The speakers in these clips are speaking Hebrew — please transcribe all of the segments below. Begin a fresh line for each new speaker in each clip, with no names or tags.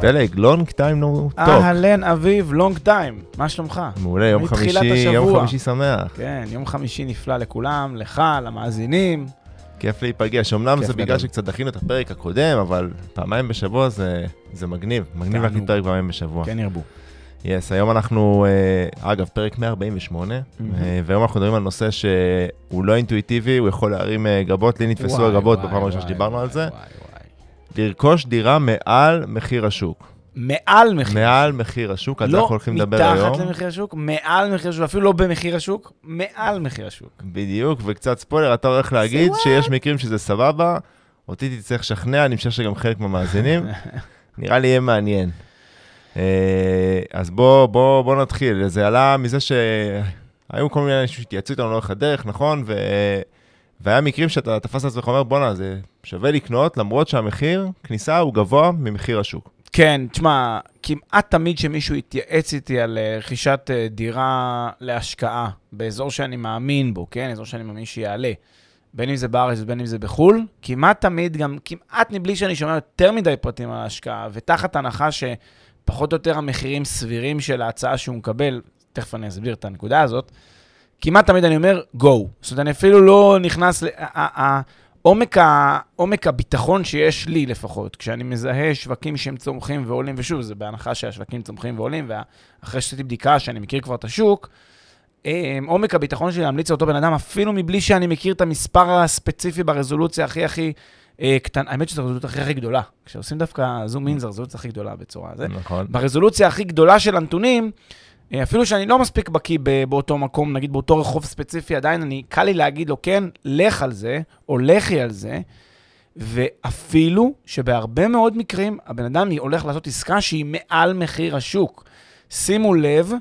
פלג, long time no talk.
אהלן אביב, long time, מה שלומך?
מעולה, יום חמישי, יום. חמישי שמח.
כן, יום חמישי נפלא לכולם, לך, למאזינים.
כיף להיפגש. אמנם זה בגלל. שקצת דחינו את הפרק הקודם, אבל פעמיים בשבוע זה זה מגניב. מגניב. להקליט פרק פעמיים בשבוע.
כן ירבו.
יס, היום אנחנו, אה, אגב, פרק 148, אה, והיום אנחנו מדברים על נושא שהוא לא אינטואיטיבי, הוא יכול להרים אה, גבות, לי נתפסו הגבות בפעם הראשונה שדיברנו על זה.
וואי, וואי.
לרכוש דירה מעל מחיר השוק.
מעל מחיר
מעל מחיר השוק, על זה
לא
אנחנו הולכים לדבר היום.
מתחת למחיר השוק, מעל מחיר השוק, אפילו לא במחיר השוק, מעל מחיר השוק.
בדיוק, וקצת ספוילר, אתה הולך להגיד? שיש מקרים שזה סבבה, אותי תצטרך לשכנע, אני חושב שגם חלק מהמאזינים, נראה לי יהיה מעניין. אה, אז בוא, בוא, בוא נתחיל. זה עלה מזה שהיו כל מיני אנשים שהתייעצו איתנו לאורך הדרך, נכון? ו... והיה מקרים שאתה תפסת את עצמך ואומר, בואנה, זה שווה לקנות, למרות שהמחיר כניסה הוא גבוה ממחיר השוק.
כן, תשמע, כמעט תמיד שמישהו יתייעץ איתי על אה, רכישת אה, דירה להשקעה באזור שאני מאמין בו, כן? אזור שאני מאמין שיעלה, בין אם זה בארץ ובין אם זה בחו"ל, כמעט תמיד, גם כמעט מבלי שאני שומע יותר מדי פרטים על ההשקעה, ותחת הנחה שפחות או יותר המחירים סבירים של ההצעה שהוא מקבל, תכף אני אסביר את הנקודה הזאת, כמעט תמיד אני אומר, go. זאת אומרת, אני אפילו לא נכנס ל... עומק, ה, עומק הביטחון שיש לי לפחות, כשאני מזהה שווקים שהם צומחים ועולים, ושוב, זה בהנחה שהשווקים צומחים ועולים, ואחרי שעשיתי בדיקה שאני מכיר כבר את השוק, אה, עומק הביטחון שלי להמליץ לאותו בן אדם, אפילו מבלי שאני מכיר את המספר הספציפי ברזולוציה הכי הכי אה, קטנה, האמת שזו הרזולוציה הכי הכי גדולה. כשעושים דווקא זום אין, זו הרזולוציה הכי גדולה בצורה הזאת.
נכון?
ברזולוציה הכי גדולה של הנתונים, אפילו שאני לא מספיק בקיא באותו מקום, נגיד באותו רחוב ספציפי, עדיין אני, קל לי להגיד לו, כן, לך על זה, או לכי על זה, ואפילו שבהרבה מאוד מקרים הבן אדם הולך לעשות עסקה שהיא מעל מחיר השוק. שימו לב,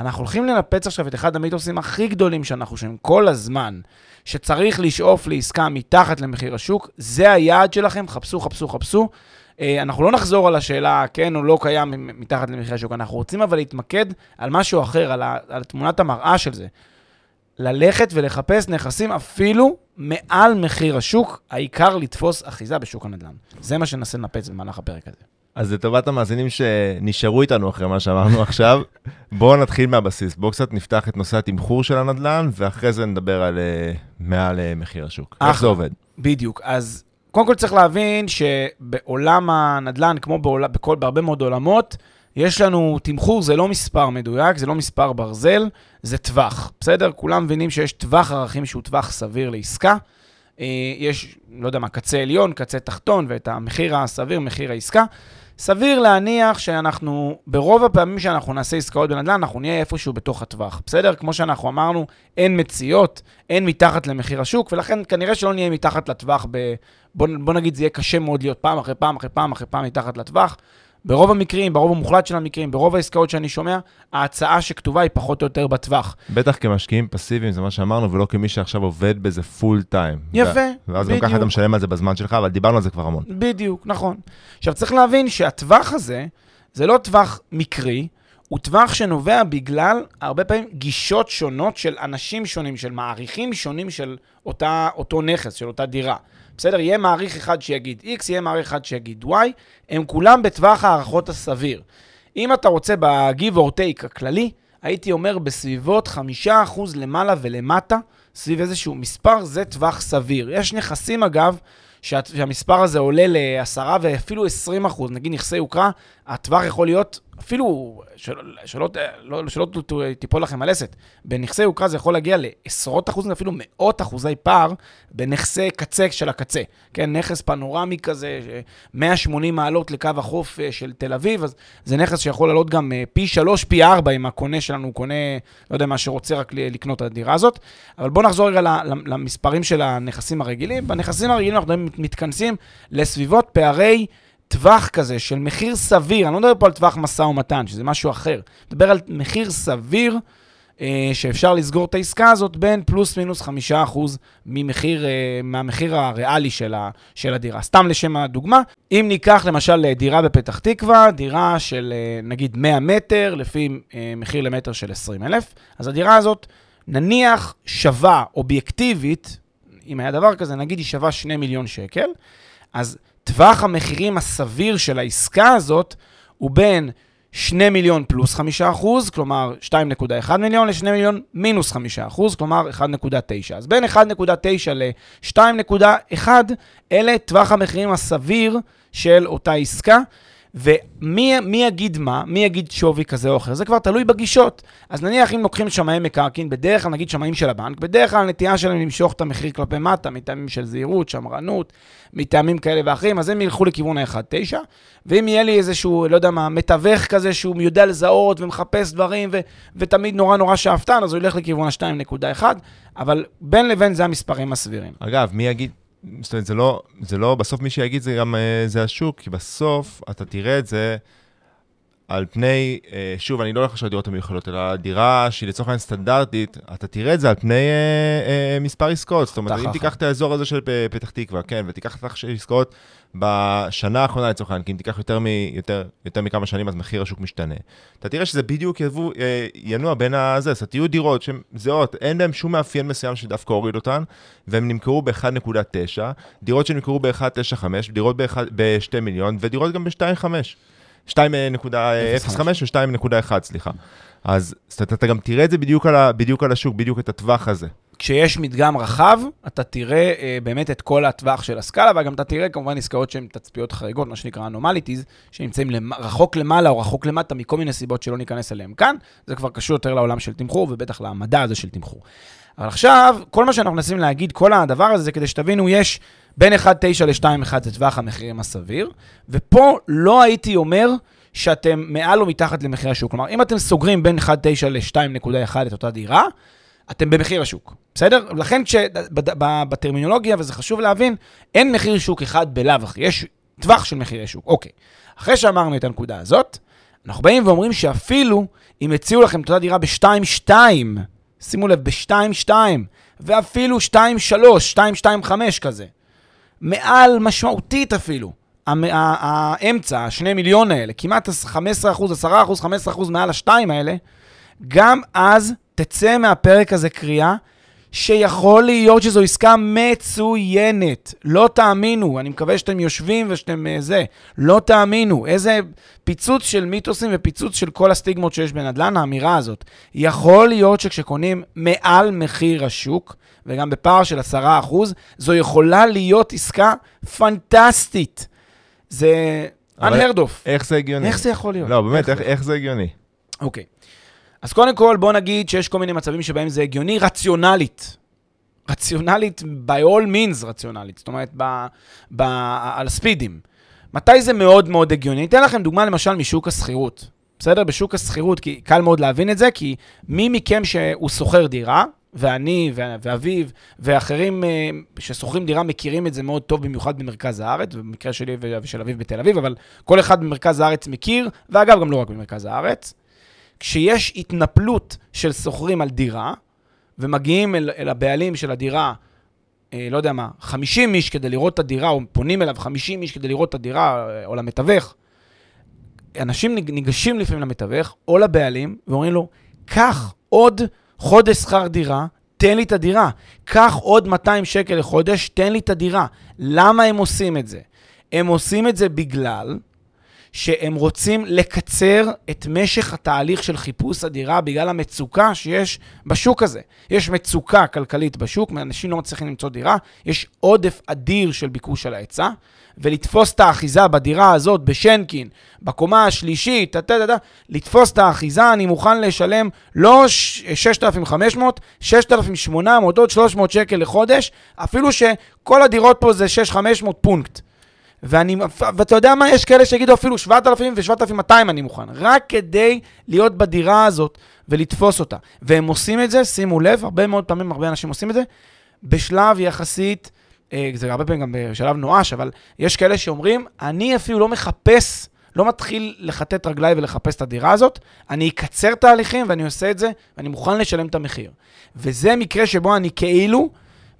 אנחנו הולכים לנפץ עכשיו את אחד המיתוסים הכי גדולים שאנחנו שומעים כל הזמן, שצריך לשאוף לעסקה מתחת למחיר השוק, זה היעד שלכם, חפשו, חפשו, חפשו. אה, אנחנו לא נחזור על השאלה, כן או לא קיים מתחת למחיר השוק, אנחנו רוצים אבל להתמקד על משהו אחר, על, ה, על תמונת המראה של זה. ללכת ולחפש נכסים אפילו מעל מחיר השוק, העיקר לתפוס אחיזה בשוק הנדל"ן. זה מה שננסה לנפץ במהלך הפרק הזה.
אז לטובת המאזינים שנשארו איתנו אחרי מה שאמרנו עכשיו, בואו נתחיל מהבסיס. בואו קצת נפתח את נושא התמחור של הנדל"ן, ואחרי זה נדבר על אה, מעל אה, מחיר השוק. איך
אחלה.
זה עובד?
בדיוק. אז קודם כל צריך להבין שבעולם הנדל"ן, כמו בעול, בכל, בהרבה מאוד עולמות, יש לנו תמחור, זה לא מספר מדויק, זה לא מספר ברזל, זה טווח, בסדר? כולם מבינים שיש טווח ערכים שהוא טווח סביר לעסקה. אה, יש, לא יודע מה, קצה עליון, קצה תחתון, ואת המחיר הסביר, מחיר העסקה. סביר להניח שאנחנו, ברוב הפעמים שאנחנו נעשה עסקאות בנדל"ן, אנחנו נהיה איפשהו בתוך הטווח, בסדר? כמו שאנחנו אמרנו, אין מציאות, אין מתחת למחיר השוק, ולכן כנראה שלא נהיה מתחת לטווח ב... בוא, בוא נגיד, זה יהיה קשה מאוד להיות פעם אחרי פעם אחרי פעם אחרי פעם מתחת לטווח. ברוב המקרים, ברוב המוחלט של המקרים, ברוב העסקאות שאני שומע, ההצעה שכתובה היא פחות או יותר בטווח.
בטח כמשקיעים פסיביים, זה מה שאמרנו, ולא כמי שעכשיו עובד בזה פול טיים.
יפה,
ואז גם ככה אתה
בדיוק.
משלם על זה בזמן שלך, אבל דיברנו על זה כבר המון.
בדיוק, נכון. עכשיו, צריך להבין שהטווח הזה, זה לא טווח מקרי, הוא טווח שנובע בגלל, הרבה פעמים, גישות שונות של אנשים שונים, של מעריכים שונים של אותה, אותו נכס, של אותה דירה. בסדר? יהיה מעריך אחד שיגיד X, יהיה מעריך אחד שיגיד Y, הם כולם בטווח הערכות הסביר. אם אתה רוצה ב-give or take הכללי, הייתי אומר בסביבות 5% למעלה ולמטה, סביב איזשהו מספר, זה טווח סביר. יש נכסים, אגב, שה- שהמספר הזה עולה ל-10 ואפילו 20 אחוז, נגיד נכסי יוקרה, הטווח יכול להיות אפילו, שלא, לא, תיפול לכם הלסת, בנכסי יוקרה זה יכול להגיע לעשרות אחוזים, אפילו מאות אחוזי פער בנכסי קצה של הקצה. כן, נכס פנורמי כזה, 180 מעלות לקו החוף אה, של תל אביב, אז זה נכס שיכול לעלות גם אה, פי שלוש, פי ארבע, אם הקונה שלנו קונה, לא יודע מה, שרוצה רק לקנות את הדירה הזאת. אבל בואו נחזור רגע למספרים של הנכסים הרגילים. בנכסים הרגילים אנחנו מתכנסים לסביבות פערי... טווח כזה של מחיר סביר, אני לא מדבר פה על טווח משא ומתן, שזה משהו אחר, אני מדבר על מחיר סביר אה, שאפשר לסגור את העסקה הזאת בין פלוס מינוס חמישה אחוז ממחיר, אה, מהמחיר הריאלי של, ה, של הדירה. סתם לשם הדוגמה, אם ניקח למשל דירה בפתח תקווה, דירה של אה, נגיד 100 מטר, לפי אה, מחיר למטר של 20 אלף, אז הדירה הזאת נניח שווה אובייקטיבית, אם היה דבר כזה, נגיד היא שווה 2 מיליון שקל, אז טווח המחירים הסביר של העסקה הזאת הוא בין 2 מיליון פלוס 5 אחוז, כלומר 2.1 מיליון, ל-2 מיליון מינוס 5 אחוז, כלומר 1.9. אז בין 1.9 ל-2.1, אלה טווח המחירים הסביר של אותה עסקה. ומי יגיד מה, מי יגיד שווי כזה או אחר, זה כבר תלוי בגישות. אז נניח אם לוקחים שמאי מקרקעין, בדרך כלל נגיד שמאים של הבנק, בדרך כלל הנטייה שלהם למשוך את המחיר כלפי מטה, מטעמים של זהירות, שמרנות, מטעמים כאלה ואחרים, אז הם ילכו לכיוון ה-1.9, ואם יהיה לי איזשהו, לא יודע מה, מתווך כזה שהוא יודע לזהות ומחפש דברים, ו- ותמיד נורא נורא שאפתן, אז הוא ילך לכיוון ה-2.1, אבל בין לבין זה המספרים הסבירים.
אגב, מי יגיד, זאת אומרת, זה לא, זה לא, בסוף מי שיגיד זה גם, אה, זה השוק, כי בסוף אתה תראה את זה על פני, אה, שוב, אני לא הולך עכשיו לדירות המיוחדות, אלא דירה שהיא לצורך העניין סטנדרטית, אתה תראה את זה על פני אה, מספר עסקאות. זאת אומרת, אם תיקח את האזור הזה של פתח תקווה, כן, ותיקח את העסקאות בשנה האחרונה לצורך העניין, כי אם תיקח יותר, מ, יותר, יותר מכמה שנים, אז מחיר השוק משתנה. אתה תראה שזה בדיוק יבוא, ינוע בין הזה, זאת תהיו דירות שהן זהות, אין בהן שום מאפיין מסוים שדווקא הוריד אותן, והן נמכרו ב-1.9, דירות שנמכרו ב-1.95, דירות ב-2 מיליון, ודירות גם ב-2.5. 2.05 ו-2.1, סליחה. אז אתה גם תראה את זה בדיוק על, ה, בדיוק על השוק, בדיוק את הטווח הזה.
כשיש מדגם רחב, אתה תראה אה, באמת את כל הטווח של הסקאלה, וגם אתה תראה כמובן עסקאות שהן תצפיות חריגות, מה שנקרא אנומליטיז, שנמצאים למ... רחוק למעלה או רחוק למטה מכל מיני סיבות שלא ניכנס אליהן כאן. זה כבר קשור יותר לעולם של תמחור, ובטח למדע הזה של תמחור. אבל עכשיו, כל מה שאנחנו מנסים להגיד, כל הדבר הזה, זה כדי שתבינו, יש בין 1.9 ל-2.1 זה טווח המחירים הסביר, ופה לא הייתי אומר שאתם מעל או מתחת למחיר השוק. כלומר, אם אתם סוגרים בין 1.9 ל-2.1 את אותה דירה, אתם במחיר השוק, בסדר? לכן בטרמינולוגיה, וזה חשוב להבין, אין מחיר שוק אחד בלאו הכי, יש טווח של מחירי שוק. אוקיי, אחרי שאמרנו את הנקודה הזאת, אנחנו באים ואומרים שאפילו אם הציעו לכם את אותה דירה ב-2.2, שימו לב, ב-2.2, ואפילו 2.3, 2.25 כזה, מעל משמעותית אפילו, האמצע, ה-2 מיליון האלה, כמעט 15 אחוז, 10 אחוז, 15 אחוז מעל השתיים האלה, גם אז תצא מהפרק הזה קריאה שיכול להיות שזו עסקה מצוינת. לא תאמינו, אני מקווה שאתם יושבים ושאתם uh, זה, לא תאמינו. איזה פיצוץ של מיתוסים ופיצוץ של כל הסטיגמות שיש בנדל"ן, האמירה הזאת. יכול להיות שכשקונים מעל מחיר השוק, וגם בפער של 10%, זו יכולה להיות עסקה פנטסטית. זה unheard of.
איך זה הגיוני?
איך זה יכול להיות?
לא, באמת, איך, איך, איך זה הגיוני?
אוקיי. אז קודם כל, בוא נגיד שיש כל מיני מצבים שבהם זה הגיוני רציונלית. רציונלית, by all means רציונלית, זאת אומרת, ב, ב, על ספידים. מתי זה מאוד מאוד הגיוני? אני אתן לכם דוגמה למשל משוק השכירות. בסדר? בשוק השכירות, כי קל מאוד להבין את זה, כי מי מכם שהוא שוכר דירה, ואני ואביו ואחרים אה, ששוכרים דירה מכירים את זה מאוד טוב, במיוחד במרכז הארץ, במקרה שלי ושל אביו בתל אביב, אבל כל אחד במרכז הארץ מכיר, ואגב, גם לא רק במרכז הארץ. כשיש התנפלות של שוכרים על דירה, ומגיעים אל, אל הבעלים של הדירה, אה, לא יודע מה, 50 איש כדי לראות את הדירה, או פונים אליו 50 איש כדי לראות את הדירה, אה, או למתווך, אנשים ניגשים לפעמים למתווך, או לבעלים, ואומרים לו, קח עוד חודש שכר דירה, תן לי את הדירה. קח עוד 200 שקל לחודש, תן לי את הדירה. למה הם עושים את זה? הם עושים את זה בגלל שהם רוצים לקצר את משך התהליך של חיפוש הדירה בגלל המצוקה שיש בשוק הזה. יש מצוקה כלכלית בשוק, אנשים לא מצליחים למצוא דירה, יש עודף אדיר של ביקוש על ההיצע, ולתפוס את האחיזה בדירה הזאת, בשנקין, בקומה השלישית, תה, לתפוס את האחיזה, אני מוכן לשלם לא 6,500, 6,800, עוד 300 שקל לחודש, אפילו שכל הדירות פה זה 6,500 פונקט. ואני, ואתה יודע מה, יש כאלה שיגידו אפילו 7,000 ו-7,200 אני מוכן, רק כדי להיות בדירה הזאת ולתפוס אותה. והם עושים את זה, שימו לב, הרבה מאוד פעמים, הרבה אנשים עושים את זה, בשלב יחסית, אה, זה הרבה פעמים גם בשלב נואש, אבל יש כאלה שאומרים, אני אפילו לא מחפש, לא מתחיל לכתת רגליי ולחפש את הדירה הזאת, אני אקצר תהליכים ואני עושה את זה, ואני מוכן לשלם את המחיר. וזה מקרה שבו אני כאילו...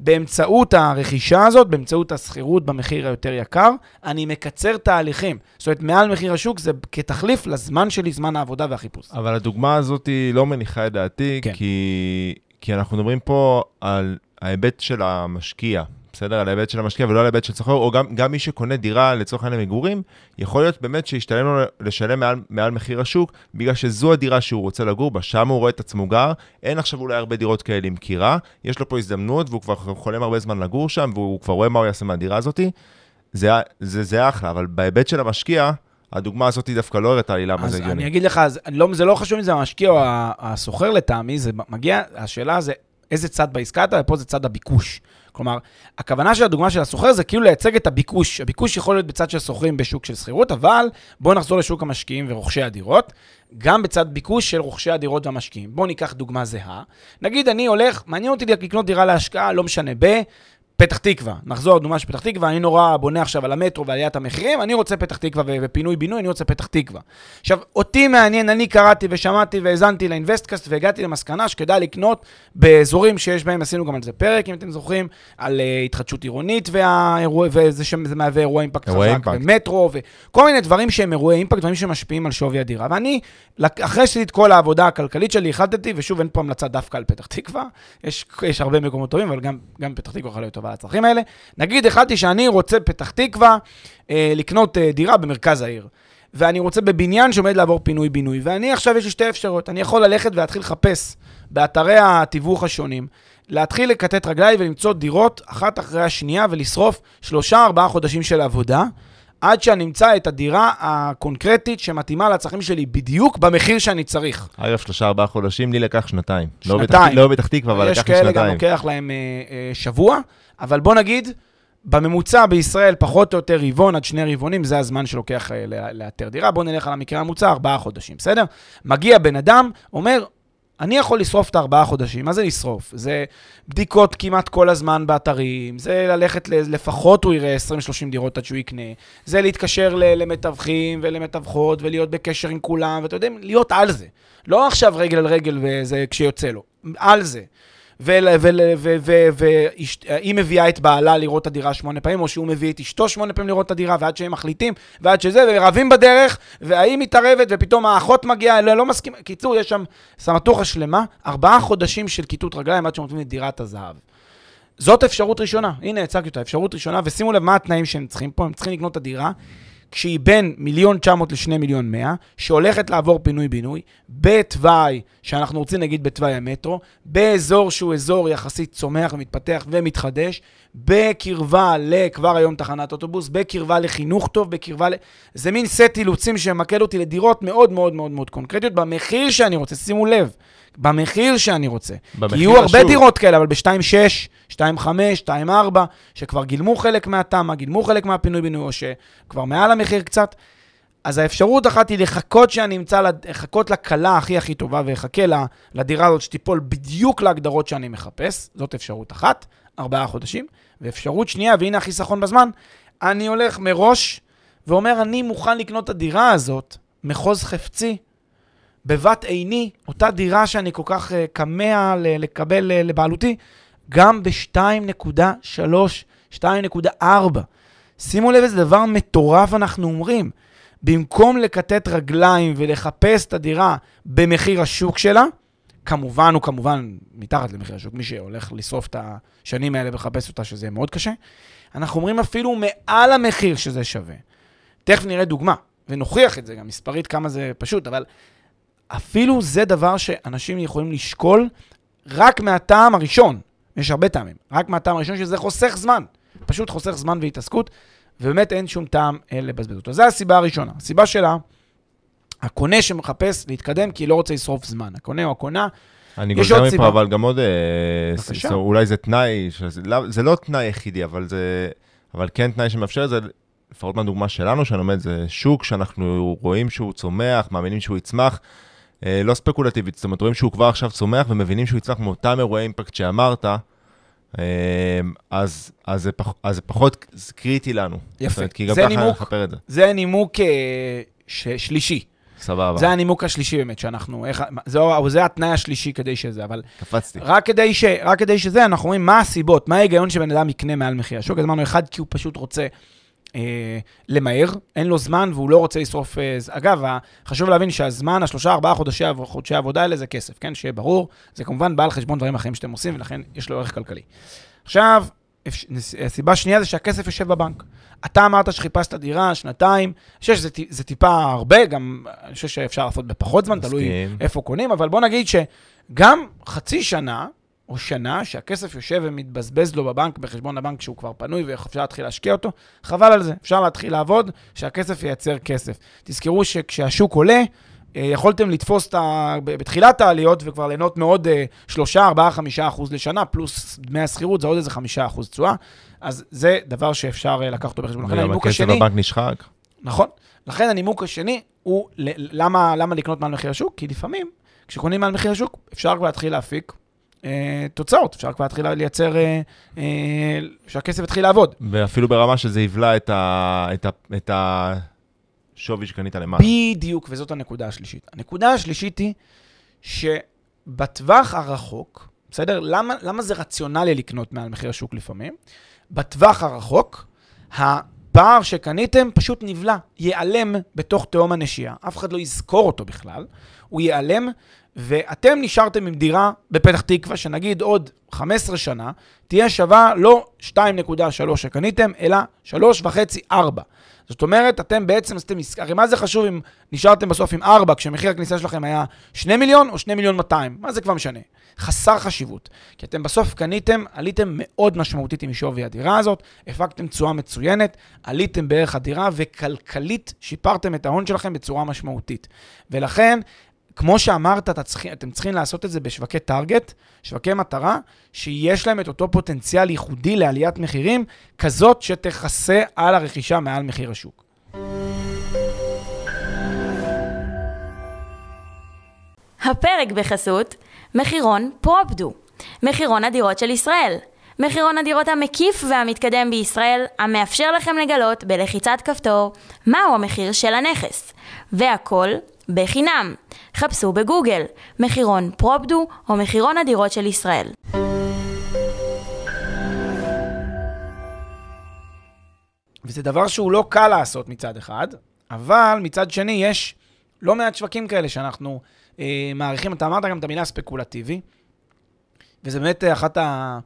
באמצעות הרכישה הזאת, באמצעות השכירות במחיר היותר יקר, אני מקצר תהליכים. זאת אומרת, מעל מחיר השוק זה כתחליף לזמן שלי, זמן העבודה והחיפוש.
אבל הדוגמה הזאת היא לא מניחה את דעתי,
כן.
כי, כי אנחנו מדברים פה על ההיבט של המשקיע. בסדר? על ההיבט של המשקיע ולא על ההיבט של סוחר, או גם, גם מי שקונה דירה לצורך העניין למגורים, יכול להיות באמת שישתלם לו לשלם מעל, מעל מחיר השוק, בגלל שזו הדירה שהוא רוצה לגור בה, שם הוא רואה את עצמו גר, אין עכשיו אולי הרבה דירות כאלה עם קירה, יש לו פה הזדמנות והוא כבר חולם הרבה זמן לגור שם, והוא כבר רואה מה הוא יעשה מהדירה הזאת, זה, זה, זה אחלה, אבל בהיבט של המשקיע, הדוגמה הזאת היא דווקא לא הראתה לי למה זה
אז
הגיוני.
אני אגיד לך, זה לא, זה לא חשוב אם זה המשקיע או הסוחר לטעמי, זה מגיע, השאלה זה איזה צד בעסקה אתה, ופה זה צד הביקוש. כלומר, הכוונה של הדוגמה של הסוחר זה כאילו לייצג את הביקוש. הביקוש יכול להיות בצד של סוחרים בשוק של שכירות, אבל בואו נחזור לשוק המשקיעים ורוכשי הדירות, גם בצד ביקוש של רוכשי הדירות והמשקיעים. בואו ניקח דוגמה זהה. נגיד אני הולך, מעניין אותי לקנות דירה להשקעה, לא משנה, ב... פתח תקווה, נחזור לדוגמה של פתח תקווה, אני נורא בונה עכשיו על המטרו ועליית המחירים, אני רוצה פתח תקווה ופינוי-בינוי, אני רוצה פתח תקווה. עכשיו, אותי מעניין, אני קראתי ושמעתי והאזנתי לאינבסטקאסט והגעתי למסקנה שכדאי לקנות באזורים שיש בהם, עשינו גם על זה פרק, אם אתם זוכרים, על uh, התחדשות עירונית והאירוע, וזה שזה מהווה אירוע אימפקט
אירועי
חזק,
אימפקט.
ומטרו, וכל מיני דברים שהם אירועי אימפקט, דברים שמשפיעים על שווי הדירה. ואני, אחרי שעשיתי את כל העבודה הכלכלית שלי, החלטתי, ושוב, אין פה המלצה דווקא על פתח תקווה, יש, יש הרבה מקומות טובים, אבל גם, גם פתח תקווה יכולה להיות טובה לצרכים האלה. נגיד, החלטתי שאני רוצה פתח תקווה, אה, לקנות אה, דירה במרכז העיר. ואני רוצה בבניין שעומד לעבור פינוי-בינוי. ואני עכשיו, יש לי שתי אפשרויות. אני יכול ללכת ולהתחיל לחפש באתרי התיווך השונים, להתחיל לכתת רגליים ולמצוא דירות אחת אחרי השנייה ולשרוף שלושה, ארבעה חודשים של עבודה, עד שאני אמצא את הדירה הקונקרטית שמתאימה לצרכים שלי בדיוק במחיר שאני צריך.
אגב, שלושה, ארבעה חודשים, לי לקח שנתיים. לא
שנתיים.
לא בפתח תקווה, אבל
יש
לקח לי
כאלה גם
שנתיים.
לוקח להם אה, אה, שבוע, אבל בוא נגיד, בממוצע בישראל, פחות או יותר רבעון עד שני רבעונים, זה הזמן שלוקח אה, לאתר דירה. בוא נלך על המקרה הממוצע, ארבעה חודשים, בסדר? מגיע בן אדם, אומר, אני יכול לשרוף את הארבעה חודשים. מה זה לשרוף? זה בדיקות כמעט כל הזמן באתרים, זה ללכת, ל- לפחות הוא יראה 20-30 דירות עד שהוא יקנה, זה להתקשר ל- למתווכים ולמתווכות ולהיות בקשר עם כולם, ואתה יודע, להיות על זה. לא עכשיו רגל על רגל וזה כשיוצא לו, על זה. והיא מביאה את בעלה לראות את הדירה שמונה פעמים, או שהוא מביא את אשתו שמונה פעמים לראות את הדירה, ועד שהם מחליטים, ועד שזה, ורבים בדרך, והאם מתערבת, ופתאום האחות מגיעה, לא, לא מסכים. קיצור, יש שם סמטוחה שלמה, ארבעה חודשים של כיתות רגליים עד שנותנים את דירת הזהב. זאת אפשרות ראשונה. הנה, הצגתי אותה, אפשרות ראשונה, ושימו לב מה התנאים שהם צריכים פה, הם צריכים לקנות את הדירה. כשהיא בין מיליון 900 לשני מיליון 100, שהולכת לעבור פינוי-בינוי, בתוואי, שאנחנו רוצים נגיד בתוואי המטרו, באזור שהוא אזור יחסית צומח ומתפתח ומתחדש, בקרבה לכבר היום תחנת אוטובוס, בקרבה לחינוך טוב, בקרבה ל... זה מין סט אילוצים שממקד אותי לדירות מאוד מאוד מאוד מאוד קונקרטיות, במחיר שאני רוצה, שימו לב, במחיר שאני רוצה.
במחיר
כי יהיו הרבה
השוק.
דירות כאלה, אבל ב-2.6, 2.5, 2.4, שכבר גילמו חלק מהתמ"א, גילמו חלק מהפינוי-בינוי, או שכבר מעל המחיר קצת. אז האפשרות אחת היא לחכות שאני אמצא, לחכות לקלה הכי הכי טובה, ואחכה לדירה הזאת שתיפול בדיוק להגדרות שאני מחפש. זאת אפשרות אחת, ארבעה חודשים. ואפשרות שנייה, והנה החיסכון בזמן, אני הולך מראש ואומר, אני מוכן לקנות את הדירה הזאת, מחוז חפצי, בבת עיני, אותה דירה שאני כל כך uh, כמה לקבל uh, לבעלותי, גם ב-2.3, 2.4. שימו לב איזה דבר מטורף אנחנו אומרים. במקום לקטט רגליים ולחפש את הדירה במחיר השוק שלה, כמובן הוא כמובן מתחת למחיר השוק, מי שהולך לשרוף את השנים האלה ולחפש אותה, שזה מאוד קשה, אנחנו אומרים אפילו מעל המחיר שזה שווה. תכף נראה דוגמה. ונוכיח את זה גם מספרית כמה זה פשוט, אבל אפילו זה דבר שאנשים יכולים לשקול רק מהטעם הראשון. יש הרבה טעמים, רק מהטעם הראשון שזה חוסך זמן. פשוט חוסך זמן והתעסקות, ובאמת אין שום טעם אה, לבזבז אותו. זו הסיבה הראשונה. הסיבה שלה, הקונה שמחפש להתקדם כי לא רוצה לשרוף זמן. הקונה או הקונה,
אני גוזר מפה. אבל גם עוד, אה,
בבקשה.
ס- אולי זה תנאי, שזה, לא- זה לא תנאי יחידי, אבל זה, אבל כן תנאי שמאפשר את זה, לפחות מהדוגמה שלנו, שאני אומר, זה שוק שאנחנו רואים שהוא צומח, מאמינים שהוא יצמח, אה, לא ספקולטיבית, זאת אומרת, רואים שהוא כבר עכשיו צומח ומבינים שהוא יצמח מאותם אירועי אימפקט שאמרת, אה, אז, אז, זה פח, אז זה פחות קריטי לנו.
יפה.
אומרת, כי גם
זה
ככה. נכפר את זה.
זה נימוק אה, ש- שלישי.
סבבה,
זה הנימוק השלישי באמת, שאנחנו, איך, זהו, זה התנאי השלישי כדי שזה, אבל
קפצתי.
רק כדי, ש, רק כדי שזה, אנחנו רואים מה הסיבות, מה ההיגיון שבן אדם יקנה מעל מחיר השוק. אז אמרנו, אחד, כי הוא פשוט רוצה אה, למהר, אין לו זמן והוא לא רוצה לשרוף... אה, אגב, חשוב להבין שהזמן, השלושה, ארבעה חודשי, חודשי העבודה האלה זה כסף, כן? שיהיה ברור. זה כמובן בא על חשבון דברים אחרים שאתם עושים, ולכן יש לו ערך כלכלי. עכשיו, הסיבה השנייה זה שהכסף יושב בבנק. אתה אמרת שחיפשת דירה, שנתיים, אני חושב שזה טיפה הרבה, גם אני חושב שאפשר לעשות בפחות זמן, תלוי. איפה קונים, אבל בוא נגיד שגם חצי שנה או שנה שהכסף יושב ומתבזבז לו בבנק, בחשבון הבנק שהוא כבר פנוי ואפשר להתחיל להשקיע אותו, חבל על זה. אפשר להתחיל לעבוד, שהכסף ייצר כסף. תזכרו שכשהשוק עולה, אה, יכולתם לתפוס את ה... בתחילת העליות וכבר ליהנות מעוד אה, 3, 4, 5 אחוז לשנה, פלוס דמי השכירות, זה עוד איזה 5 אחוז תשואה. אז זה דבר שאפשר אה, לקחת אותו בחשבון. לכן
וגם הכסף. בבנק נשחק.
נכון. לכן הנימוק השני הוא למה, למה לקנות מעל מחיר השוק? כי לפעמים, כשקונים מעל מחיר השוק, אפשר כבר להתחיל להפיק אה, תוצאות, אפשר כבר להתחיל לייצר, אה, אה, שהכסף יתחיל לעבוד.
ואפילו ברמה שזה יבלע את, ה... את, ה... את השווי שקנית למעלה.
בדיוק, וזאת הנקודה השלישית. הנקודה השלישית היא שבטווח הרחוק, בסדר? למה, למה זה רציונלי לקנות מעל מחיר השוק לפעמים? בטווח הרחוק, הפער שקניתם פשוט נבלע, ייעלם בתוך תהום הנשייה. אף אחד לא יזכור אותו בכלל, הוא ייעלם, ואתם נשארתם עם דירה בפתח תקווה, שנגיד עוד 15 שנה, תהיה שווה לא 2.3 שקניתם, אלא 3.5-4. זאת אומרת, אתם בעצם עשיתם עסקה, הרי מה זה חשוב אם נשארתם בסוף עם 4, כשמחיר הכניסה שלכם היה 2 מיליון או 2 מיליון 200? מה זה כבר משנה? חסר חשיבות. כי אתם בסוף קניתם, עליתם מאוד משמעותית עם שווי הדירה הזאת, הפקתם תשואה מצוינת, עליתם בערך הדירה, וכלכלית שיפרתם את ההון שלכם בצורה משמעותית. ולכן, כמו שאמרת, אתה צריך, אתם צריכים לעשות את זה בשווקי טארגט, שווקי מטרה, שיש להם את אותו פוטנציאל ייחודי לעליית מחירים, כזאת שתכסה על הרכישה מעל מחיר השוק.
הפרק בחסות מחירון פרופדו, מחירון הדירות של ישראל. מחירון הדירות המקיף והמתקדם בישראל, המאפשר לכם לגלות בלחיצת כפתור מהו המחיר של הנכס. והכל בחינם. חפשו בגוגל מחירון פרופדו או מחירון הדירות של ישראל.
וזה דבר שהוא לא קל לעשות מצד אחד, אבל מצד שני יש לא מעט שווקים כאלה שאנחנו אה, מעריכים, אתה אמרת גם את המילה ספקולטיבי, וזה באמת אחת, ה,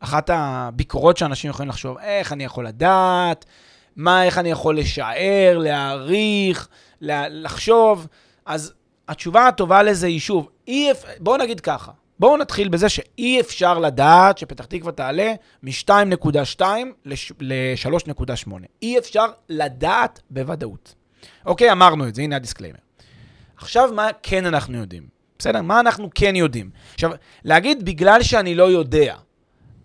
אחת הביקורות שאנשים יכולים לחשוב, איך אני יכול לדעת, מה, איך אני יכול לשער, להעריך, לה, לחשוב. אז התשובה הטובה לזה היא שוב, אי, אפ- בואו נגיד ככה, בואו נתחיל בזה שאי אפשר לדעת שפתח תקווה תעלה מ-2.2 ל-3.8. אי אפשר לדעת בוודאות. אוקיי, אמרנו את זה, הנה ה disclaimer. עכשיו, מה כן אנחנו יודעים? בסדר? מה אנחנו כן יודעים? עכשיו, להגיד בגלל שאני לא יודע,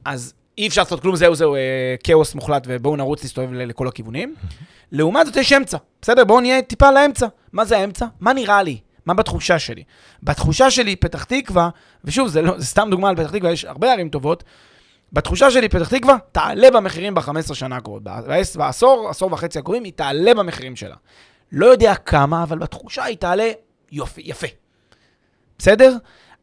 אז אי אפשר לעשות כלום, זהו, זהו, אה, כאוס מוחלט, ובואו נרוץ להסתובב ל- לכל הכיוונים. לעומת זאת, יש אמצע. בסדר? בואו נהיה טיפה לאמצע. מה זה האמצע? מה נראה לי? מה בתחושה שלי? בתחושה שלי, פתח תקווה, ושוב, זה, לא, זה סתם דוגמה על פתח תקווה, יש הרבה ערים טובות, בתחושה שלי, פתח תקווה תעלה במחירים ב-15 שנה הקרובות. בעש- בעשור, עשור וחצי הקרובים, היא תעלה במחירים שלה. לא יודע כמה, אבל בתחושה היא תעלה יופי, יפה. בסדר?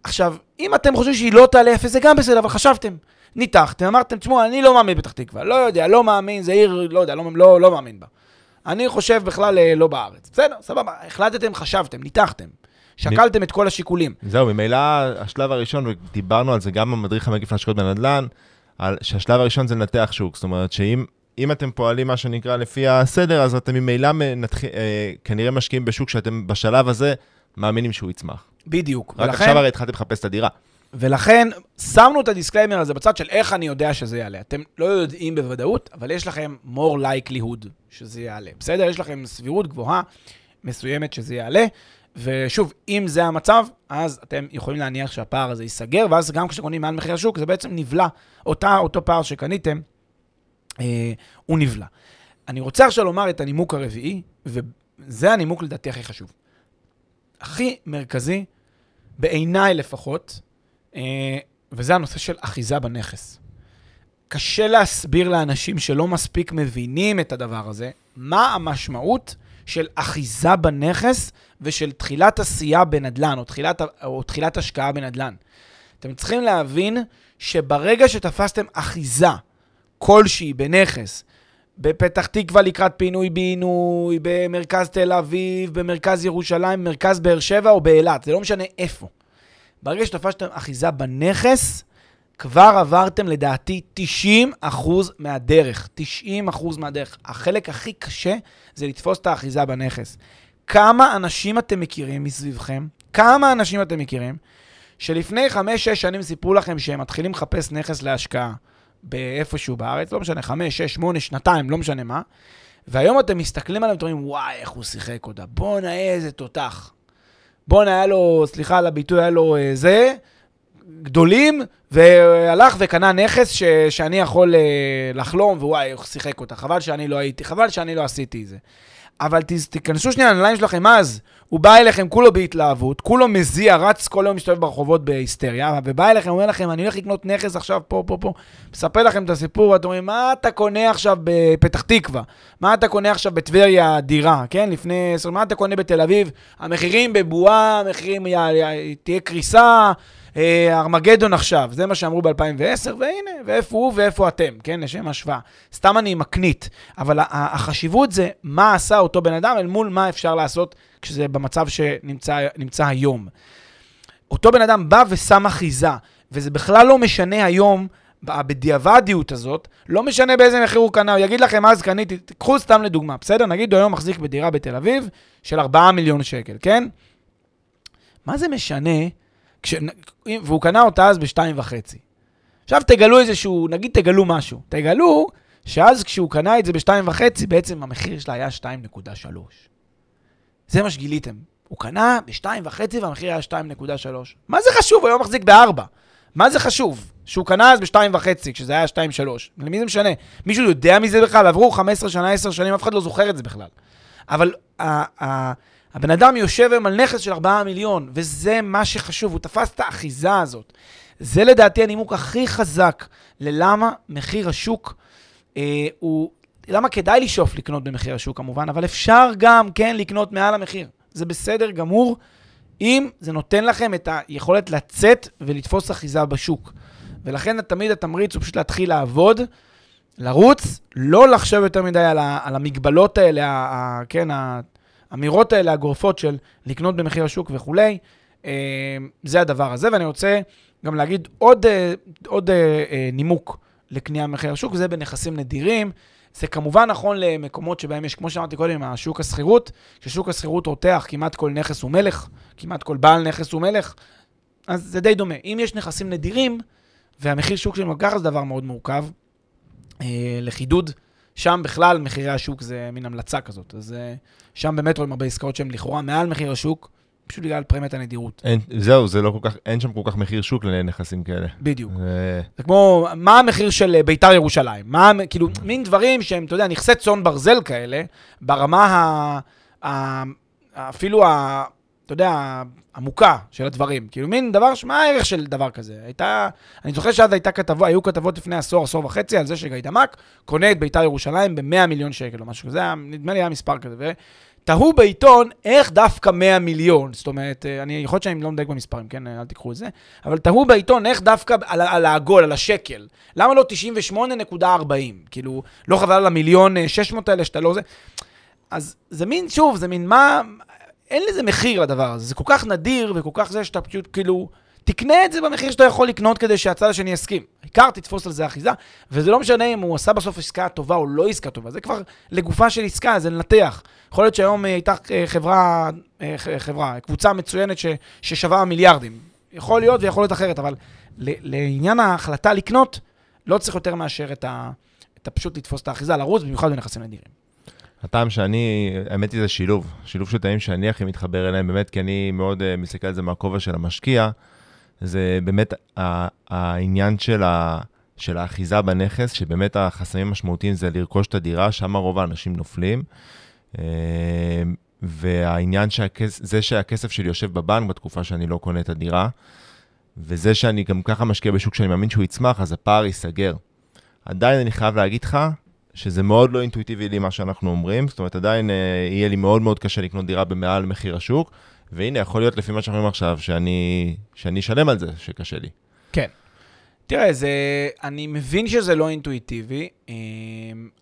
עכשיו, אם אתם חושבים שהיא לא תעלה יפה, זה גם בסדר, אבל חשבתם, ניתחתם, אמרתם, תשמעו, אני לא מאמין בפתח תקווה, לא יודע, לא מאמין, זה עיר, לא יודע, לא, לא, לא מאמין בה. אני חושב בכלל אה, לא בארץ. בסדר, סבבה, החלטתם, חשבתם, ניתחתם, שקלתם את כל השיקולים.
זהו, ממילא השלב הראשון, ודיברנו על זה גם במדריך המקיף להשקעות בנדל"ן, על שהשלב הראשון זה לנתח שוק. זאת אומרת שאם אם אתם פועלים, מה שנקרא, לפי הסדר, אז אתם ממילא מנתח... אה, כנראה משקיעים בשוק שאתם בשלב הזה מאמינים שהוא יצמח.
בדיוק.
רק עכשיו הרי התחלתם לחפש את הדירה.
ולכן שמנו את ה disclaimer הזה בצד של איך אני יודע שזה יעלה. אתם לא יודעים בוודאות, אבל יש לכם more likelihood שזה יעלה. בסדר? יש לכם סבירות גבוהה מסוימת שזה יעלה. ושוב, אם זה המצב, אז אתם יכולים להניח שהפער הזה ייסגר, ואז גם כשקונים מעל מחיר השוק, זה בעצם נבלע. אותה, אותו פער שקניתם, אה, הוא נבלע. אני רוצה עכשיו לומר את הנימוק הרביעי, וזה הנימוק לדעתי הכי חשוב. הכי מרכזי, בעיניי לפחות, וזה הנושא של אחיזה בנכס. קשה להסביר לאנשים שלא מספיק מבינים את הדבר הזה, מה המשמעות של אחיזה בנכס ושל תחילת עשייה בנדל"ן, או תחילת, או תחילת השקעה בנדל"ן. אתם צריכים להבין שברגע שתפסתם אחיזה כלשהי בנכס, בפתח תקווה לקראת פינוי-בינוי, במרכז תל אביב, במרכז ירושלים, במרכז באר שבע או באילת, זה לא משנה איפה. ברגע שתפסתם אחיזה בנכס, כבר עברתם לדעתי 90 אחוז מהדרך. 90 אחוז מהדרך. החלק הכי קשה זה לתפוס את האחיזה בנכס. כמה אנשים אתם מכירים מסביבכם? כמה אנשים אתם מכירים? שלפני 5-6 שנים סיפרו לכם שהם מתחילים לחפש נכס להשקעה באיפשהו בארץ, לא משנה, 5, 6, 8, שנתיים, לא משנה מה, והיום אתם מסתכלים עליהם ואומרים, וואי, איך הוא שיחק אותה, בואנה איזה תותח. בואנה, היה לו, סליחה על הביטוי, היה לו אה, זה, גדולים, והלך וקנה נכס ש, שאני יכול אה, לחלום, ווואי, הוא שיחק אותה. חבל שאני לא הייתי, חבל שאני לא עשיתי את זה. אבל ת, תיכנסו שנייה לנעליים שלכם אז, הוא בא אליכם כולו בהתלהבות, כולו מזיע, רץ כל היום מסתובב ברחובות בהיסטריה, ובא אליכם, אומר לכם, אני הולך לקנות נכס עכשיו פה, פה, פה, מספר לכם את הסיפור, ואתם אומרים, מה אתה קונה עכשיו בפתח תקווה? מה אתה קונה עכשיו בטבריה דירה, כן? לפני, מה אתה קונה בתל אביב? המחירים בבועה, המחירים, תהיה קריסה, ארמגדון עכשיו, זה מה שאמרו ב-2010, והנה, ואיפה הוא ואיפה אתם, כן, לשם השוואה. סתם אני מקנית, אבל החשיבות זה מה עשה אותו בן אדם אל מול מה אפשר לעשות כשזה במצב שנמצא היום. אותו בן אדם בא ושם אחיזה, וזה בכלל לא משנה היום, בדיעבדיות הזאת, לא משנה באיזה מחיר הוא קנה, הוא יגיד לכם, אז קניתי, קחו סתם לדוגמה, בסדר? נגיד הוא היום מחזיק בדירה בתל אביב של 4 מיליון שקל, כן? מה זה משנה כש... והוא קנה אותה אז בשתיים וחצי. עכשיו תגלו איזשהו, נגיד תגלו משהו. תגלו שאז כשהוא קנה את זה בשתיים וחצי, בעצם המחיר שלה היה 2.3. זה מה שגיליתם. הוא קנה בשתיים וחצי והמחיר היה 2.3. מה זה חשוב? היום מחזיק בארבע. מה זה חשוב? שהוא קנה אז בשתיים וחצי, כשזה היה 2.3. למי זה משנה? מישהו יודע מזה בכלל? עברו 15 שנה, 10 שנים, אף אחד לא זוכר את זה בכלל. אבל הבן אדם יושב היום על נכס של 4 מיליון, וזה מה שחשוב, הוא תפס את האחיזה הזאת. זה לדעתי הנימוק הכי חזק ללמה מחיר השוק אה, הוא... למה כדאי לשאוף לקנות במחיר השוק כמובן, אבל אפשר גם, כן, לקנות מעל המחיר. זה בסדר גמור, אם זה נותן לכם את היכולת לצאת ולתפוס אחיזה בשוק. ולכן תמיד התמריץ הוא פשוט להתחיל לעבוד, לרוץ, לא לחשוב יותר מדי על, ה, על המגבלות האלה, ה, ה, כן, האמירות האלה הגורפות של לקנות במחיר השוק וכולי, אה, זה הדבר הזה. ואני רוצה גם להגיד עוד, אה, עוד אה, נימוק לקנייה במחיר השוק, וזה בנכסים נדירים. זה כמובן נכון למקומות שבהם יש, כמו שאמרתי קודם, השוק השכירות, כששוק השכירות רותח, כמעט כל נכס הוא מלך, כמעט כל בעל נכס הוא מלך, אז זה די דומה. אם יש נכסים נדירים, והמחיר שוק גם ככה זה דבר מאוד מורכב, לחידוד, שם בכלל מחירי השוק זה מין המלצה כזאת. אז אה, שם באמת רואים הרבה עסקאות שהן לכאורה מעל מחיר השוק, פשוט בגלל פרמיית הנדירות.
אין, זהו, זה לא כל כך, אין שם כל כך מחיר שוק לנכסים כאלה.
בדיוק. ו... זה כמו, מה המחיר של אה, ביתר ירושלים? מה, כאילו, מין דברים שהם, אתה יודע, נכסי צאן ברזל כאלה, ברמה ה... ה אפילו ה... אתה יודע, עמוקה של הדברים. כאילו, מין דבר, מה הערך של דבר כזה? הייתה, אני זוכר שאז הייתה כתבות, היו כתבות לפני עשור, עשור וחצי, על זה שגיידמק קונה את ביתר ירושלים ב-100 מיליון שקל או משהו כזה, נדמה לי היה מספר כזה. ותהו בעיתון איך דוווקא 100 מיליון, זאת אומרת, אה, אני, יכול להיות שאני לא מדייק במספרים, כן, אל תיקחו את זה, אבל תהו בעיתון איך דווקא על, על העגול, על השקל. למה לא 98.40? כאילו, לא חבל על המיליון 600 אה, האלה שאתה לא זה. אז זה מין, שוב, זה מין מה, אין לזה מחיר לדבר הזה, זה כל כך נדיר וכל כך זה שאתה פשוט כאילו, תקנה את זה במחיר שאתה יכול לקנות כדי שהצד השני יסכים. העיקר תתפוס על זה אחיזה, וזה לא משנה אם הוא עשה בסוף עסקה טובה או לא עסקה טובה, זה כבר לגופה של עסקה, זה לנתח. יכול להיות שהיום אה, הייתה אה, חברה, אה, חברה, קבוצה מצוינת ש, ששווה מיליארדים. יכול להיות ויכול להיות אחרת, אבל לעניין ההחלטה לקנות, לא צריך יותר מאשר את ה... את הפשוט לתפוס את האחיזה, לרוץ, במיוחד בנכסים נדירים.
הטעם שאני, האמת היא זה שילוב, שילוב של טעמים שאני הכי מתחבר אליהם, באמת, כי אני מאוד uh, מסתכל על זה מהכובע של המשקיע, זה באמת ה- העניין של, ה, של האחיזה בנכס, שבאמת החסמים המשמעותיים זה לרכוש את הדירה, שם רוב האנשים נופלים. Uh, והעניין שהכס, זה שהכסף שלי יושב בבנק בתקופה שאני לא קונה את הדירה, וזה שאני גם ככה משקיע בשוק שאני מאמין שהוא יצמח, אז הפער ייסגר. עדיין אני חייב להגיד לך, שזה מאוד לא אינטואיטיבי לי מה שאנחנו אומרים, זאת אומרת, עדיין אה, יהיה לי מאוד מאוד קשה לקנות דירה במעל מחיר השוק, והנה, יכול להיות לפי מה שאנחנו אומרים עכשיו, שאני, שאני אשלם על זה, שקשה לי.
כן. תראה, זה, אני מבין שזה לא אינטואיטיבי, אה,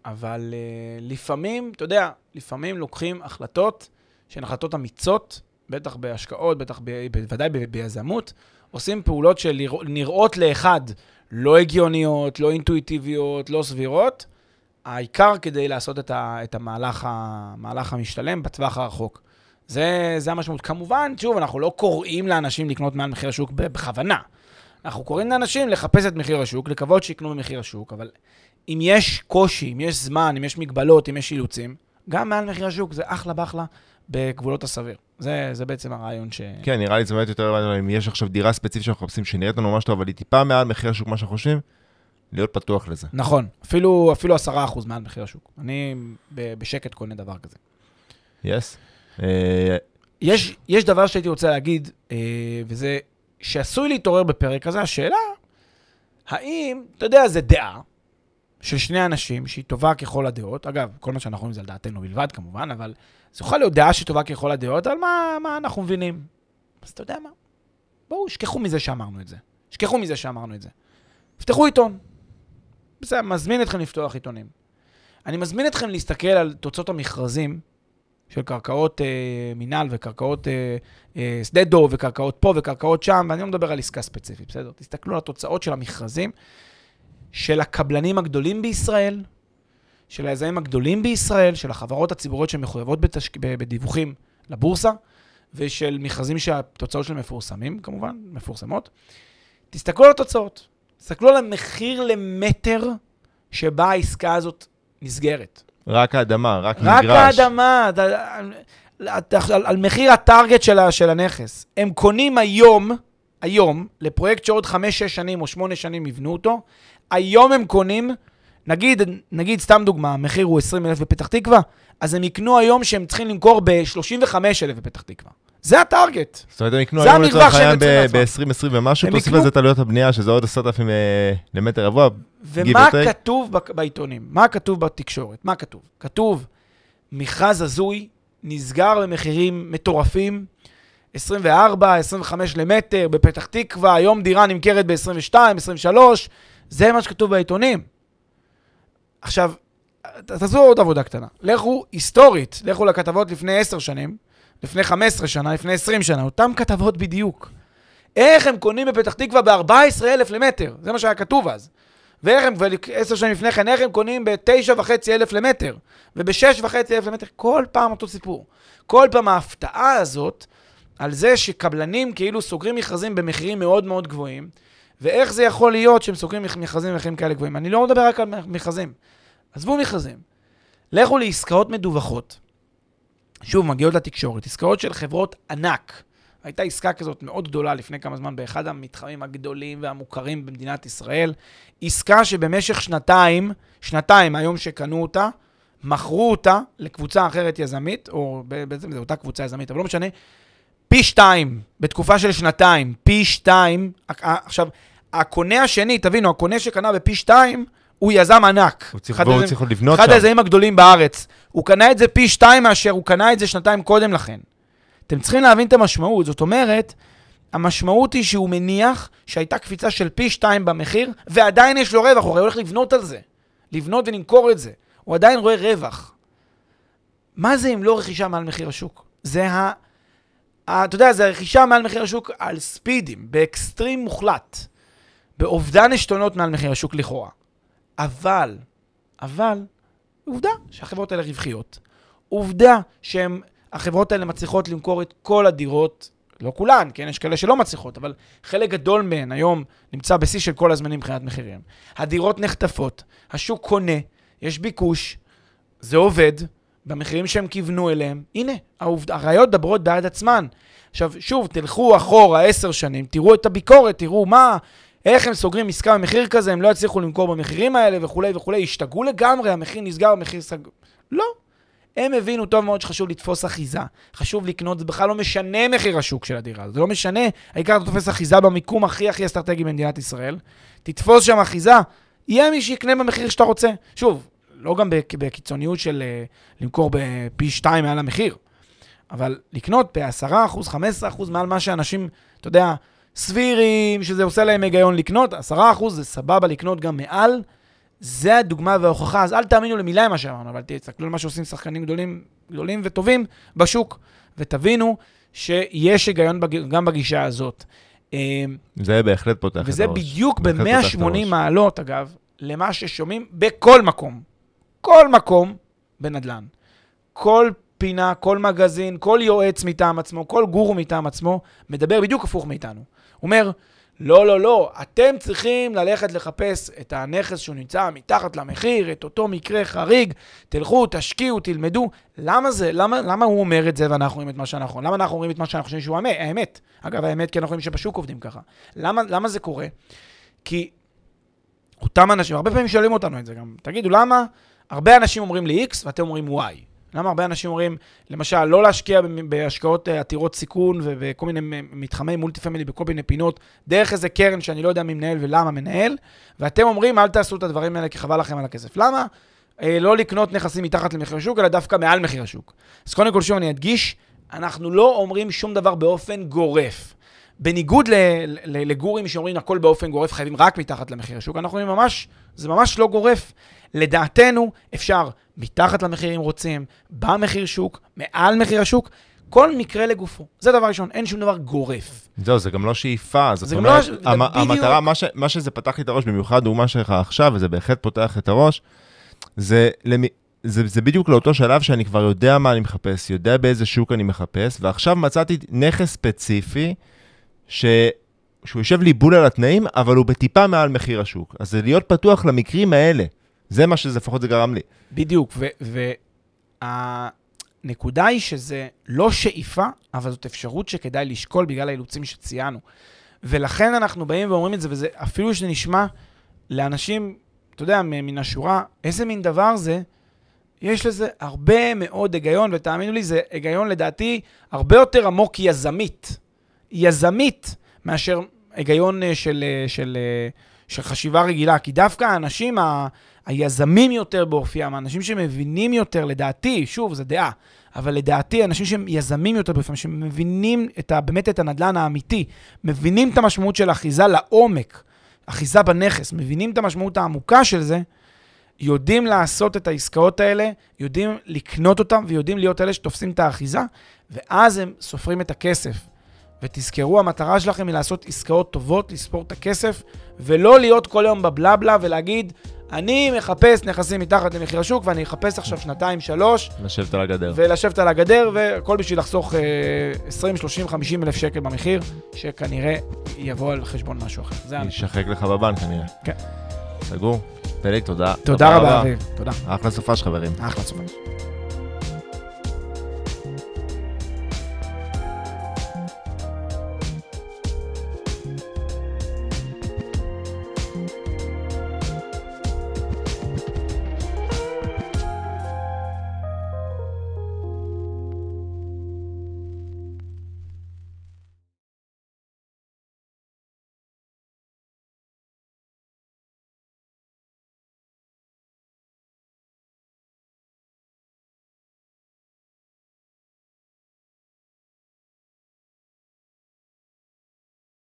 אבל אה, לפעמים, אתה יודע, לפעמים לוקחים החלטות שהן החלטות אמיצות, בטח בהשקעות, בטח ב, בוודאי ביזמות, עושים פעולות שנראות לאחד לא הגיוניות, לא אינטואיטיביות, לא סבירות, העיקר כדי לעשות את, ה, את המהלך, המהלך המשתלם בטווח הרחוק. זה, זה המשמעות. כמובן, שוב, אנחנו לא קוראים לאנשים לקנות מעל מחיר השוק בכוונה. אנחנו קוראים לאנשים לחפש את מחיר השוק, לקוות שיקנו במחיר השוק, אבל אם יש קושי, אם יש זמן, אם יש מגבלות, אם יש אילוצים, גם מעל מחיר השוק זה אחלה באחלה בגבולות הסביר. זה, זה בעצם הרעיון ש...
כן, נראה לי זה באמת יותר, רלוונטי, אם יש עכשיו דירה ספציפית שאנחנו מחפשים, שנראית לנו ממש טוב, אבל היא טיפה מעל מחיר השוק, מה שאנחנו חושבים, להיות פתוח לזה.
נכון, אפילו, אפילו 10% מעל מחיר השוק. אני בשקט קונה דבר כזה.
יס? אה,
יש, יש דבר שהייתי רוצה להגיד, אה, וזה שעשוי להתעורר בפרק הזה, השאלה, האם, אתה יודע, זה דעה של שני אנשים שהיא טובה ככל הדעות, אגב, כל מה שאנחנו אומרים זה על דעתנו בלבד כמובן, אבל זו יכולה להיות דעה שהיא טובה ככל הדעות, על מה, מה אנחנו מבינים. אז אתה יודע מה? בואו, שכחו מזה שאמרנו את זה. שכחו מזה שאמרנו את זה. פתחו עיתון. בסדר, מזמין אתכם לפתוח עיתונים. אני מזמין אתכם להסתכל על תוצאות המכרזים של קרקעות אה, מינהל וקרקעות אה, אה, שדה דוב וקרקעות פה וקרקעות שם, ואני לא מדבר על עסקה ספציפית, בסדר? תסתכלו על התוצאות של המכרזים של הקבלנים הגדולים בישראל, של היזמים הגדולים בישראל, של החברות הציבוריות שמחויבות בתשק... ב- בדיווחים לבורסה, ושל מכרזים שהתוצאות שלהם מפורסמים, כמובן, מפורסמות. תסתכלו על התוצאות. תסתכלו על המחיר למטר שבה העסקה הזאת נסגרת.
רק האדמה, רק
רק
מגרש.
האדמה, אתה- אתה- על, על מחיר הטארגט של, של הנכס. הם קונים היום, היום, לפרויקט שעוד 5-6 שנים או 8 שנים יבנו אותו, היום הם קונים, נגיד, נגיד סתם דוגמה, המחיר הוא 20,000 בפתח תקווה, אז הם יקנו היום שהם צריכים למכור ב-35,000 בפתח תקווה. זה הטארגט.
זאת אומרת, הם יקנו היום לצורך העניין
יוצרים לעצמם.
ב-2020 ומשהו, תוסיף לזה את עלויות הבנייה, שזה עוד 10,000 אה, למטר רבוע.
ומה. כתוב בעיתונים? מה כתוב בתקשורת? מה כתוב? כתוב, מכרז הזוי, נסגר במחירים מטורפים, 24, 25 למטר, בפתח תקווה, היום דירה נמכרת ב-22, 23, זה מה שכתוב בעיתונים. עכשיו, תעשו עוד עבודה קטנה. לכו היסטורית, לכו לכתבות לפני 10 שנים, לפני 15 שנה, לפני 20 שנה, אותן כתבות בדיוק. איך הם קונים בפתח תקווה ב-14,000 למטר, זה מה שהיה כתוב אז. ואיך הם, ועשר שנים לפני כן, איך הם קונים ב-9.5 אלף למטר, וב-6.5 אלף למטר, כל פעם אותו סיפור. כל פעם ההפתעה הזאת, על זה שקבלנים כאילו סוגרים מכרזים במחירים מאוד מאוד גבוהים, ואיך זה יכול להיות שהם סוגרים מכ- מכרזים במחירים כאלה גבוהים. אני לא מדבר רק על מכרזים. עזבו מכרזים. לכו לעסקאות מדווחות. שוב, מגיעות לתקשורת, עסקאות של חברות ענק. הייתה עסקה כזאת מאוד גדולה לפני כמה זמן באחד המתחמים הגדולים והמוכרים במדינת ישראל. עסקה שבמשך שנתיים, שנתיים מהיום שקנו אותה, מכרו אותה לקבוצה אחרת יזמית, או בעצם זו אותה קבוצה יזמית, אבל לא משנה, פי שתיים, בתקופה של שנתיים, פי שתיים. עכשיו, הקונה השני, תבינו, הקונה שקנה בפי שתיים, הוא יזם ענק.
הוא צריך-
אחד
והוא צריך לבנות
אחד
שם.
היזמים הגדולים בארץ. הוא קנה את זה פי שתיים מאשר הוא קנה את זה שנתיים קודם לכן. אתם צריכים להבין את המשמעות. זאת אומרת, המשמעות היא שהוא מניח שהייתה קפיצה של פי שתיים במחיר, ועדיין יש לו רווח, הוא הרי הולך לבנות על זה. לבנות ולמכור את זה. הוא עדיין רואה רווח. מה זה אם לא רכישה מעל מחיר השוק? זה אה, אתה יודע, זה רכישה מעל מחיר השוק על ספידים, באקסטרים מוחלט, באובדן עשתונות מעל מחיר השוק לכאורה. אבל, אבל, עובדה שהחברות האלה רווחיות. עובדה שהחברות האלה מצליחות למכור את כל הדירות, לא כולן, כן, יש כאלה שלא מצליחות, אבל חלק גדול מהן היום נמצא בשיא של כל הזמנים מבחינת מחירים. הדירות נחטפות, השוק קונה, יש ביקוש, זה עובד, במחירים שהם כיוונו אליהם. הנה, העובד, הראיות מדברות בעד עצמן. עכשיו, שוב, תלכו אחורה עשר שנים, תראו את הביקורת, תראו מה, איך הם סוגרים עסקה במחיר כזה, הם לא יצליחו למכור במחירים האלה וכולי וכולי, השתגעו לגמרי, המחיר נסגר, המחיר סגור. לא. הם הבינו טוב מאוד שחשוב לתפוס אחיזה, חשוב לקנות, זה בכלל לא משנה מחיר השוק של הדירה, זה לא משנה, העיקר אתה תופס אחיזה במיקום הכי הכי אסטרטגי במדינת ישראל, תתפוס שם אחיזה, יהיה מי שיקנה במחיר שאתה רוצה. שוב, לא גם בקיצוניות של אה, למכור בפי שתיים מעל המחיר, אבל לקנות ב-10%, 15% מעל מה שאנשים, אתה יודע, סבירים, שזה עושה להם היגיון לקנות, 10% זה סבבה לקנות גם מעל. זה הדוגמה וההוכחה, אז אל תאמינו למילה מה שאמרנו, אבל תסתכלו על מה שעושים שחקנים גדולים, גדולים וטובים בשוק, ותבינו שיש היגיון בג... גם בגישה הזאת.
אה, זה בהחלט פותח את הראש.
וזה בדיוק ב-180 מעלות, אגב, למה ששומעים בכל מקום. כל מקום בנדל"ן. כל פינה, כל מגזין, כל יועץ מטעם עצמו, כל גורו מטעם עצמו, מדבר בדיוק הפוך מאיתנו. אומר, לא, לא, לא, אתם צריכים ללכת לחפש את הנכס שהוא נמצא מתחת למחיר, את אותו מקרה חריג, תלכו, תשקיעו, תלמדו. למה זה? למה, למה הוא אומר את זה ואנחנו אומרים את מה שאנחנו? למה אנחנו אומרים את מה שאנחנו חושבים שהוא האמת? אגב, האמת, כי אנחנו רואים שבשוק עובדים ככה. למה, למה זה קורה? כי אותם אנשים, הרבה פעמים שואלים אותנו את זה גם, תגידו, למה הרבה אנשים אומרים לי X ואתם אומרים Y? למה הרבה אנשים אומרים, למשל, לא להשקיע בהשקעות אה, עתירות סיכון ובכל מיני מתחמי מולטי פמילי בכל מיני פינות, דרך איזה קרן שאני לא יודע מי מנהל ולמה מנהל, ואתם אומרים, אל תעשו את הדברים האלה כי חבל לכם על הכסף. למה? אה, לא לקנות נכסים מתחת למחיר השוק, אלא דווקא מעל מחיר השוק. אז קודם כל, שוב אני אדגיש, אנחנו לא אומרים שום דבר באופן גורף. בניגוד לגורים שאומרים הכל באופן גורף, חייבים רק מתחת למחיר השוק, אנחנו אומרים ממש, זה ממש לא גורף. לדעתנו, אפשר מתחת למחיר אם רוצים, במחיר שוק, מעל מחיר השוק, כל מקרה לגופו. זה דבר ראשון, אין שום דבר גורף.
זהו, זה גם לא שאיפה. זאת אומרת, לא, המ- המטרה, מה, ש, מה שזה פתח לי את הראש, במיוחד דוגמה שלך עכשיו, וזה בהחלט פותח את הראש, זה, למי, זה, זה בדיוק לאותו שלב שאני כבר יודע מה אני מחפש, יודע באיזה שוק אני מחפש, ועכשיו מצאתי נכס ספציפי, ש... שהוא יושב לי בול על התנאים, אבל הוא בטיפה מעל מחיר השוק. אז זה להיות פתוח למקרים האלה. זה מה שזה, לפחות זה גרם לי.
בדיוק, והנקודה היא שזה לא שאיפה, אבל זאת אפשרות שכדאי לשקול בגלל האילוצים שציינו. ולכן אנחנו באים ואומרים את זה, וזה אפילו שזה נשמע לאנשים, אתה יודע, מן השורה, איזה מין דבר זה, יש לזה הרבה מאוד היגיון, ותאמינו לי, זה היגיון לדעתי הרבה יותר עמוק יזמית. יזמית מאשר היגיון אה, של, אה, של, אה, של חשיבה רגילה. כי דווקא האנשים ה... היזמים יותר באופיים, האנשים שמבינים יותר, לדעתי, שוב, זו דעה, אבל לדעתי, אנשים שהם יזמים יותר באופיים, שמבינים את ה, באמת את הנדלן האמיתי, מבינים את המשמעות של אחיזה לעומק, אחיזה בנכס, מבינים את המשמעות העמוקה של זה, יודעים לעשות את העסקאות האלה, יודעים לקנות אותם ויודעים להיות אלה שתופסים את האחיזה, ואז הם סופרים את הכסף. ותזכרו, המטרה שלכם היא לעשות עסקאות טובות, לספור את הכסף, ולא להיות כל היום בבלבלה ולהגיד, אני מחפש נכסים מתחת למחיר השוק, ואני אחפש עכשיו שנתיים, שלוש.
לשבת על הגדר.
ולשבת על הגדר, והכל בשביל לחסוך אה, 20, 30, 50 אלף שקל במחיר, שכנראה יבוא על חשבון משהו אחר.
זה ישחק לך בבנק כנראה.
כן.
סגור. פלג, תודה.
תודה רבה, אביב. תודה.
אחלה סופש, חברים.
אחלה סופש.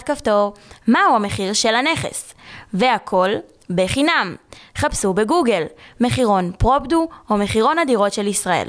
כפתור מהו המחיר של הנכס, והכל בחינם. חפשו בגוגל מחירון פרופדו או מחירון הדירות של ישראל.